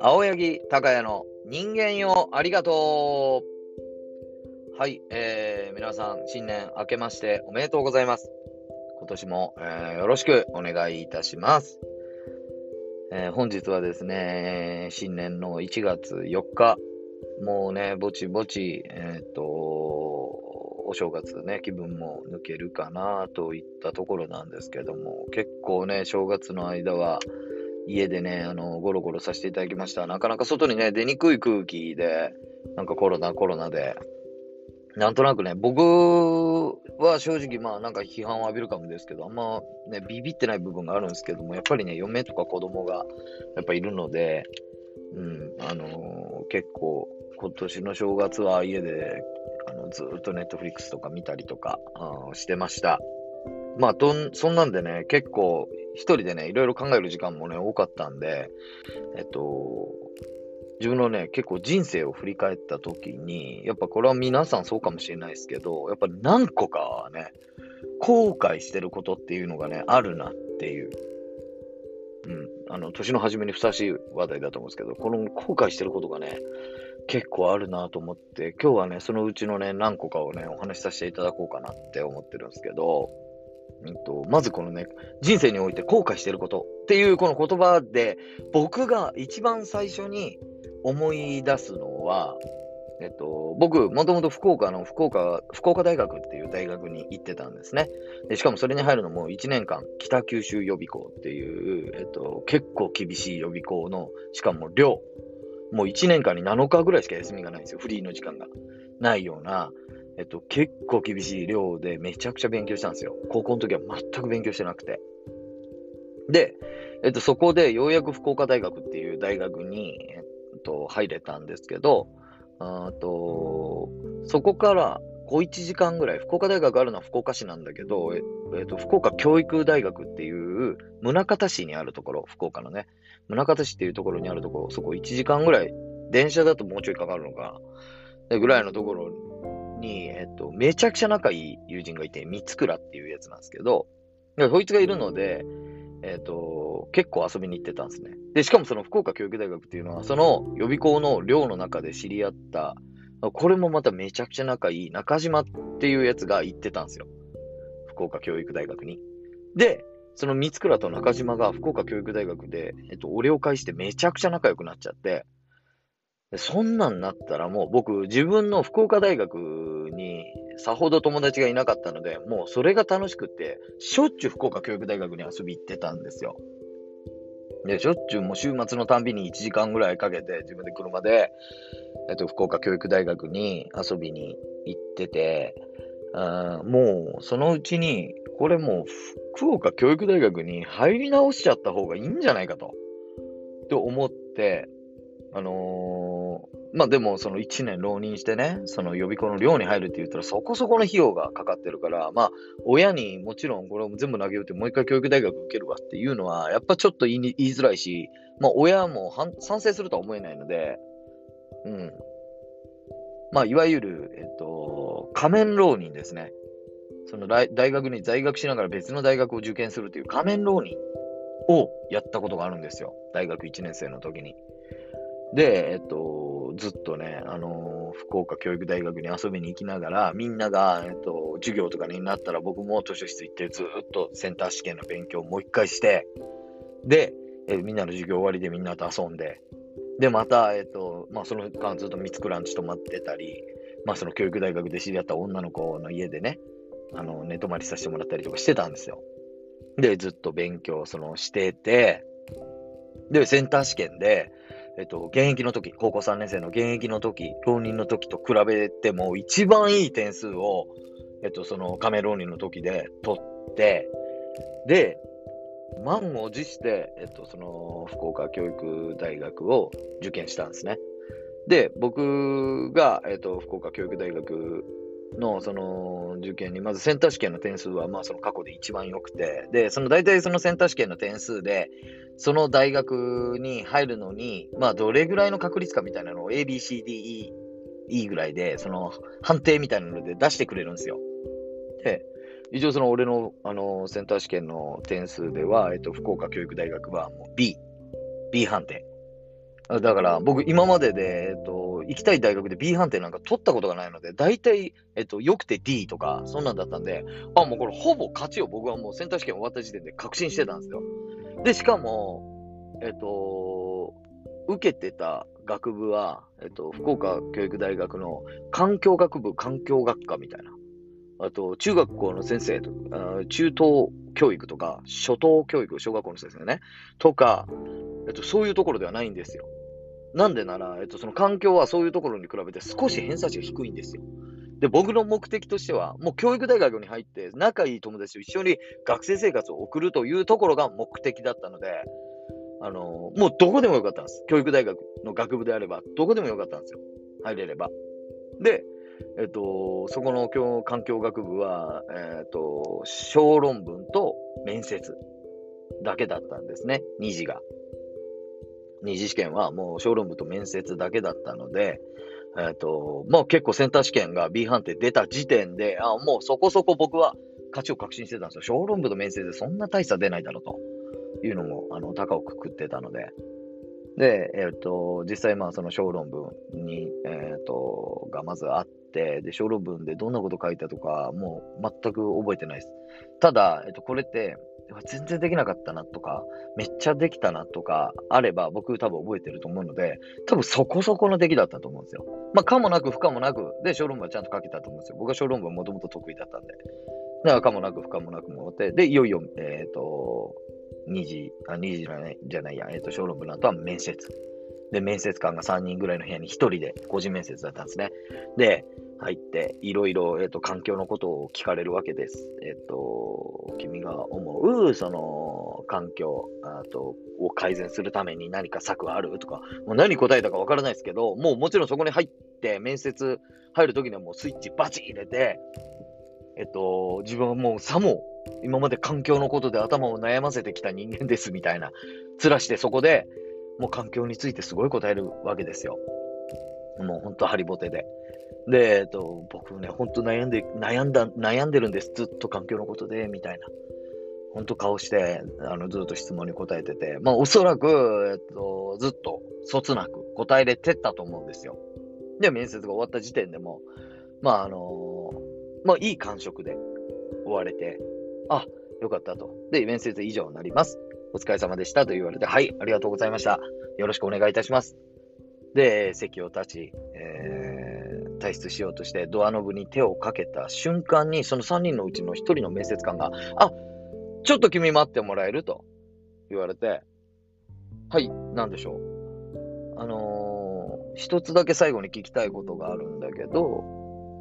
青柳高也の人間よありがとう。はい、えー、皆さん、新年明けましておめでとうございます。今年も、えー、よろしくお願いいたします。えー、本日はですね、新年の1月4日、もうね、ぼちぼち、えっ、と、お正月ね、気分も抜けるかなといったところなんですけども、結構ね、正月の間は、家でね、あの、ゴロゴロさせていただきました。なかなか外にね、出にくい空気で、なんかコロナ、コロナで、なんとなくね、僕は正直まあなんか批判を浴びるかもですけど、あんまね、ビビってない部分があるんですけども、やっぱりね、嫁とか子供がやっぱいるので、うん、あのー、結構今年の正月は家で、あの、ずっとネットフリックスとか見たりとか、してました。まあ、どん、そんなんでね、結構、一人でね、いろいろ考える時間もね、多かったんで、えっと、自分のね、結構人生を振り返った時に、やっぱこれは皆さんそうかもしれないですけど、やっぱ何個かね、後悔してることっていうのがね、あるなっていう。うん。あの、年の初めにふさわしい話題だと思うんですけど、この後悔してることがね、結構あるなと思って、今日はね、そのうちのね、何個かをね、お話しさせていただこうかなって思ってるんですけど、うんと、まずこのね、人生において後悔してることっていうこの言葉で、僕が一番最初に思い出すのは、えっと、僕、もともと福岡の福岡、福岡大学っていう大学に行ってたんですね。でしかもそれに入るのも1年間、北九州予備校っていう、えっと、結構厳しい予備校の、しかも寮。もう1年間に7日ぐらいしか休みがないんですよ。フリーの時間が。ないような、えっと、結構厳しい量でめちゃくちゃ勉強したんですよ。高校の時は全く勉強してなくて。で、えっと、そこでようやく福岡大学っていう大学に、えっと、入れたんですけど、あとそこから小1時間ぐらい、福岡大学あるのは福岡市なんだけど、ええっと、福岡教育大学っていう宗像市にあるところ、福岡のね、宗像市っていうところにあるところ、そこ1時間ぐらい、電車だともうちょいかかるのかな、ぐらいのところに、えっと、めちゃくちゃ仲いい友人がいて、三倉っていうやつなんですけど、そいつがいるので、えっと、結構遊びに行ってたんですね。で、しかもその福岡教育大学っていうのは、その予備校の寮の中で知り合った、これもまためちゃくちゃ仲いい中島っていうやつが行ってたんですよ。福岡教育大学に。で、その三倉と中島が福岡教育大学で、えっと、俺を介してめちゃくちゃ仲良くなっちゃって、そんなんなったらもう僕、自分の福岡大学にさほど友達がいなかったので、もうそれが楽しくて、しょっちゅう福岡教育大学に遊び行ってたんですよ。で、しょ？っちゅうもう週末のたんびに1時間ぐらいかけて自分で車で、えっと、福岡教育大学に遊びに行ってて、あもうそのうちに、これもう福岡教育大学に入り直しちゃった方がいいんじゃないかと、と思って、あのー、まあでもその1年浪人してね、その予備校の寮に入るって言ったらそこそこの費用がかかってるから、まあ親にもちろんこれを全部投げ打ってもう一回教育大学受けるわっていうのはやっぱちょっと言い言いづらいし、まあ親も賛成するとは思えないので、うん。まあいわゆる、えっと、仮面浪人ですね。その大学に在学しながら別の大学を受験するという仮面浪人をやったことがあるんですよ。大学1年生の時に。で、えっと、ずっとね、あのー、福岡教育大学に遊びに行きながら、みんなが、えっと、授業とかになったら僕も図書室行ってずっとセンター試験の勉強をもう一回して、で、えみんなの授業終わりでみんなと遊んで、で、また、えっと、まあ、その間ずっと三つクランチ泊まってたり、まあ、その教育大学で知り合った女の子の家でね、あの、寝泊まりさせてもらったりとかしてたんですよ。で、ずっと勉強、その、してて、で、センター試験で、えっと、現役の時、高校3年生の現役の時、浪人の時と比べても、一番いい点数を、えっと、その亀浪人の時で取って、で、満を持して、えっと、その福岡教育大学を受験したんですね。で、僕が、えっと、福岡教育大学のその受験に、まずセンター試験の点数は、まあその過去で一番良くて、で、その大体そのセンター試験の点数で、その大学に入るのに、まあどれぐらいの確率かみたいなのを A, B, C, D, E, E ぐらいで、その判定みたいなので出してくれるんですよ。で、一応その俺の、あの、センター試験の点数では、えっと、福岡教育大学はもう B、B 判定。だから僕今までで、えっと、行きたい大学で B 判定なんか取ったことがないので、大体、えっと、良くて D とか、そんなんだったんで、あ、もうこれほぼ勝ちを僕はもうセンター試験終わった時点で確信してたんですよ。で、しかも、えっと、受けてた学部は、えっと、福岡教育大学の環境学部環境学科みたいな。あと、中学校の先生と、中等教育とか、初等教育、小学校の先生ね、とか、えっと、そういうところではないんですよ。なんでなら、えっと、その環境はそういうところに比べて少し偏差値が低いんですよ。で、僕の目的としては、もう教育大学に入って、仲いい友達と一緒に学生生活を送るというところが目的だったので、あのー、もうどこでもよかったんです。教育大学の学部であれば、どこでもよかったんですよ。入れれば。で、えっと、そこの環境学部は、えっと、小論文と面接だけだったんですね、2次が。二次試験はもう小論文と面接だけだったので、えっ、ー、と、もう結構センター試験が B 判定出た時点で、あもうそこそこ僕は勝ちを確信してたんですよ。小論文と面接でそんな大差出ないだろうというのも、あの、高をくくってたので。で、えっ、ー、と、実際まあその小論文に、えっ、ー、と、がまずあっ、で、小論文でどんなこと書いたとか、もう全く覚えてないです。ただ、えっ、と、これって、全然できなかったなとか、めっちゃできたなとかあれば、僕多分覚えてると思うので、多分そこそこの出来だったと思うんですよ。まあ、かもなく不可もなく、で、小論文はちゃんと書けたと思うんですよ。僕は小論文もともと得意だったんで。だからかもなく不可もなくもって、で、いよいよ、えっ、ー、と、2時、あ、2時じゃない、じゃないや、えっ、ー、と、小論文の後は面接。で、面接官が3人ぐらいの部屋に1人で個人面接だったんですね。で、入って、いろいろ、えっ、と、環境のことを聞かれるわけです。えっ、と、君が思う、その、環境、あと、を改善するために何か策ある？とか、もう何答えたかわからないですけど、もうもちろんそこに入って、面接入るときにはもうスイッチバチ入れて、えっと、自分はもうさも、今まで環境のことで頭を悩ませてきた人間ですみたいな、面してそこで、もう環境についてすごい答えるわけですよ。もう本当ハリボテで。で、えっと、僕ね、本当悩んで、悩んだ、悩んでるんです。ずっと環境のことで、みたいな。本当顔して、あの、ずっと質問に答えてて、まあ、おそらく、えっと、ずっと、そつなく答えれてったと思うんですよ。で、面接が終わった時点でも、まあ、あのまあ、いい感触で終われて、あ、よかったと。で、面接以上になります。お疲れ様でしたと言われて、はい、ありがとうございました。よろしくお願いいたします。で、席を立ち、えー退出しようとしてドアノブに手をかけた瞬間に、その3人のうちの1人の面接官が、あ、ちょっと君待ってもらえると言われて、はい、なんでしょう。あのー、一つだけ最後に聞きたいことがあるんだけど、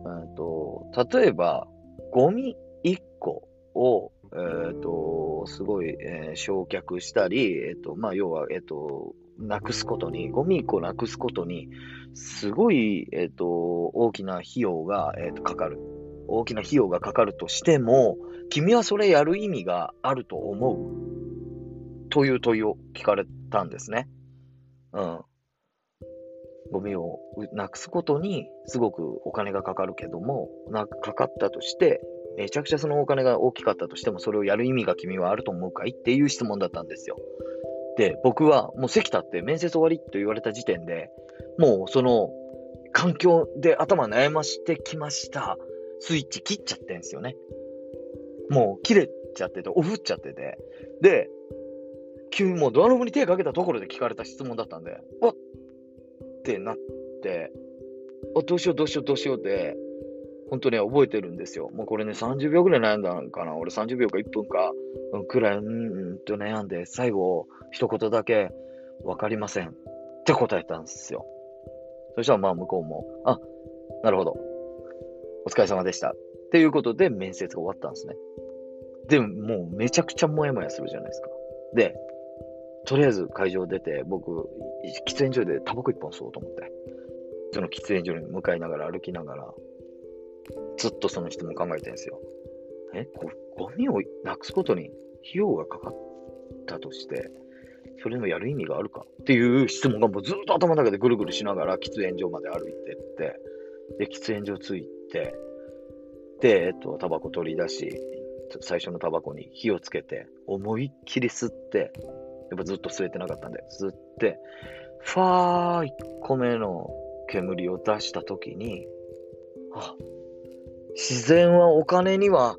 えーと、例えば、ゴミ1個を、えーと、すごい、えー、焼却したり、えーとまあ、要は、えーとなくすことに、ゴミ1個なくすことに、すごい、えっ、と、大きな費用が、えっ、と、かかる。大きな費用がかかるとしても、君はそれやる意味があると思うという問いを聞かれたんですね。うん。ゴミをなくすことにすごくお金がかかるけども、なかかったとして、めちゃくちゃそのお金が大きかったとしても、それをやる意味が君はあると思うかいっていう質問だったんですよ。で、僕はもう席立って面接終わりと言われた時点で、もうその環境で頭悩ましてきました。スイッチ切っちゃってんすよね。もう切れちゃってて、オフっちゃってて。で、急にもうドアノブに手かけたところで聞かれた質問だったんで、わっってなって、あ、どうしようどうしようどうしようって、本当に覚えてるんですよ。もうこれね、30秒ぐらい悩んだんかな。俺30秒か1分か、くらい、うん、と悩んで、最後、一言だけ、わかりません。って答えたんですよ。そしたらまあ向こうも、あ、なるほど。お疲れ様でした。っていうことで面接が終わったんですね。でももうめちゃくちゃモヤモヤするじゃないですか。で、とりあえず会場出て、僕、喫煙所でタバコ一本吸おうと思って、その喫煙所に向かいながら歩きながら、ずっとその質問考えてるんですよ。え、ゴミをなくすことに費用がかかったとして、それのやる意味があるか？っていう質問がもうずっと頭の中でぐるぐるしながら喫煙所まで歩いてって、で、喫煙所着いて、で、えっと、タバコ取り出し、最初のタバコに火をつけて、思いっきり吸って、やっぱずっと吸えてなかったんで、吸って、ファー1個目の煙を出したときに、あ、自然はお金には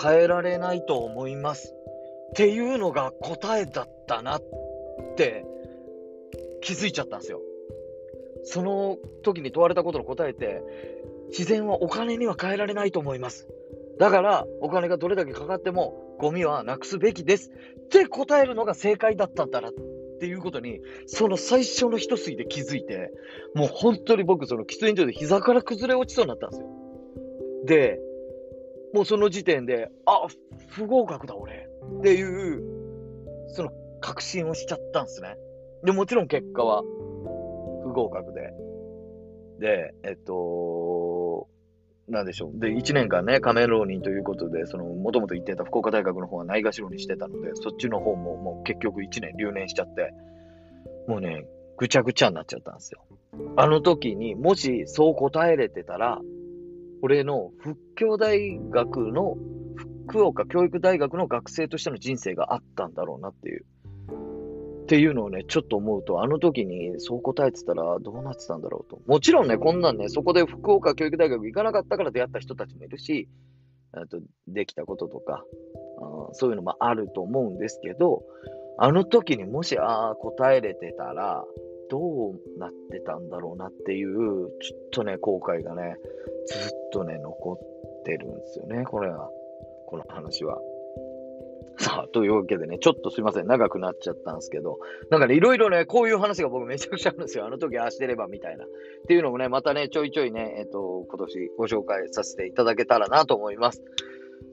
変えられないと思います。っていうのが答えだったなって気づいちゃったんですよ。その時に問われたことの答えって、自然はお金には変えられないと思います。だから、お金がどれだけかかっても、ゴミはなくすべきです。って答えるのが正解だったんだなっていうことに、その最初の一吸いで気づいて、もう本当に僕、その喫煙所で膝から崩れ落ちそうになったんですよ。で、もうその時点で、あ、不合格だ俺っていう、その確信をしちゃったんですね。で、もちろん結果は不合格で。で、えっと、なんでしょう。で、1年間ね、仮面浪人ということで、その、もともと行ってた福岡大学の方はないがしろにしてたので、そっちの方ももう結局1年留年しちゃって、もうね、ぐちゃぐちゃになっちゃったんですよ。あの時にもしそう答えれてたら、俺の福教大学の、福岡教育大学の学生としての人生があったんだろうなっていう。っていうのをね、ちょっと思うと、あの時にそう答えてたらどうなってたんだろうと。もちろんね、こんなんね、そこで福岡教育大学行かなかったから出会った人たちもいるし、とできたこととかあ、そういうのもあると思うんですけど、あの時にもし、ああ、答えれてたら、どうなってたんだろうなっていう、ちょっとね、後悔がね、ずっとね、残ってるんですよね、これは。この話は。さあ、というわけでね、ちょっとすいません、長くなっちゃったんですけど、なんかね、いろいろね、こういう話が僕めちゃくちゃあるんですよ。あの時ああしてればみたいな。っていうのもね、またね、ちょいちょいね、えっ、と、今年ご紹介させていただけたらなと思います。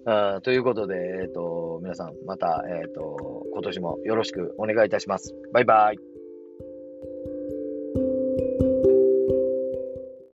あということで、えっ、と、皆さん、また、えっ、と、今年もよろしくお願いいたします。バイバイ。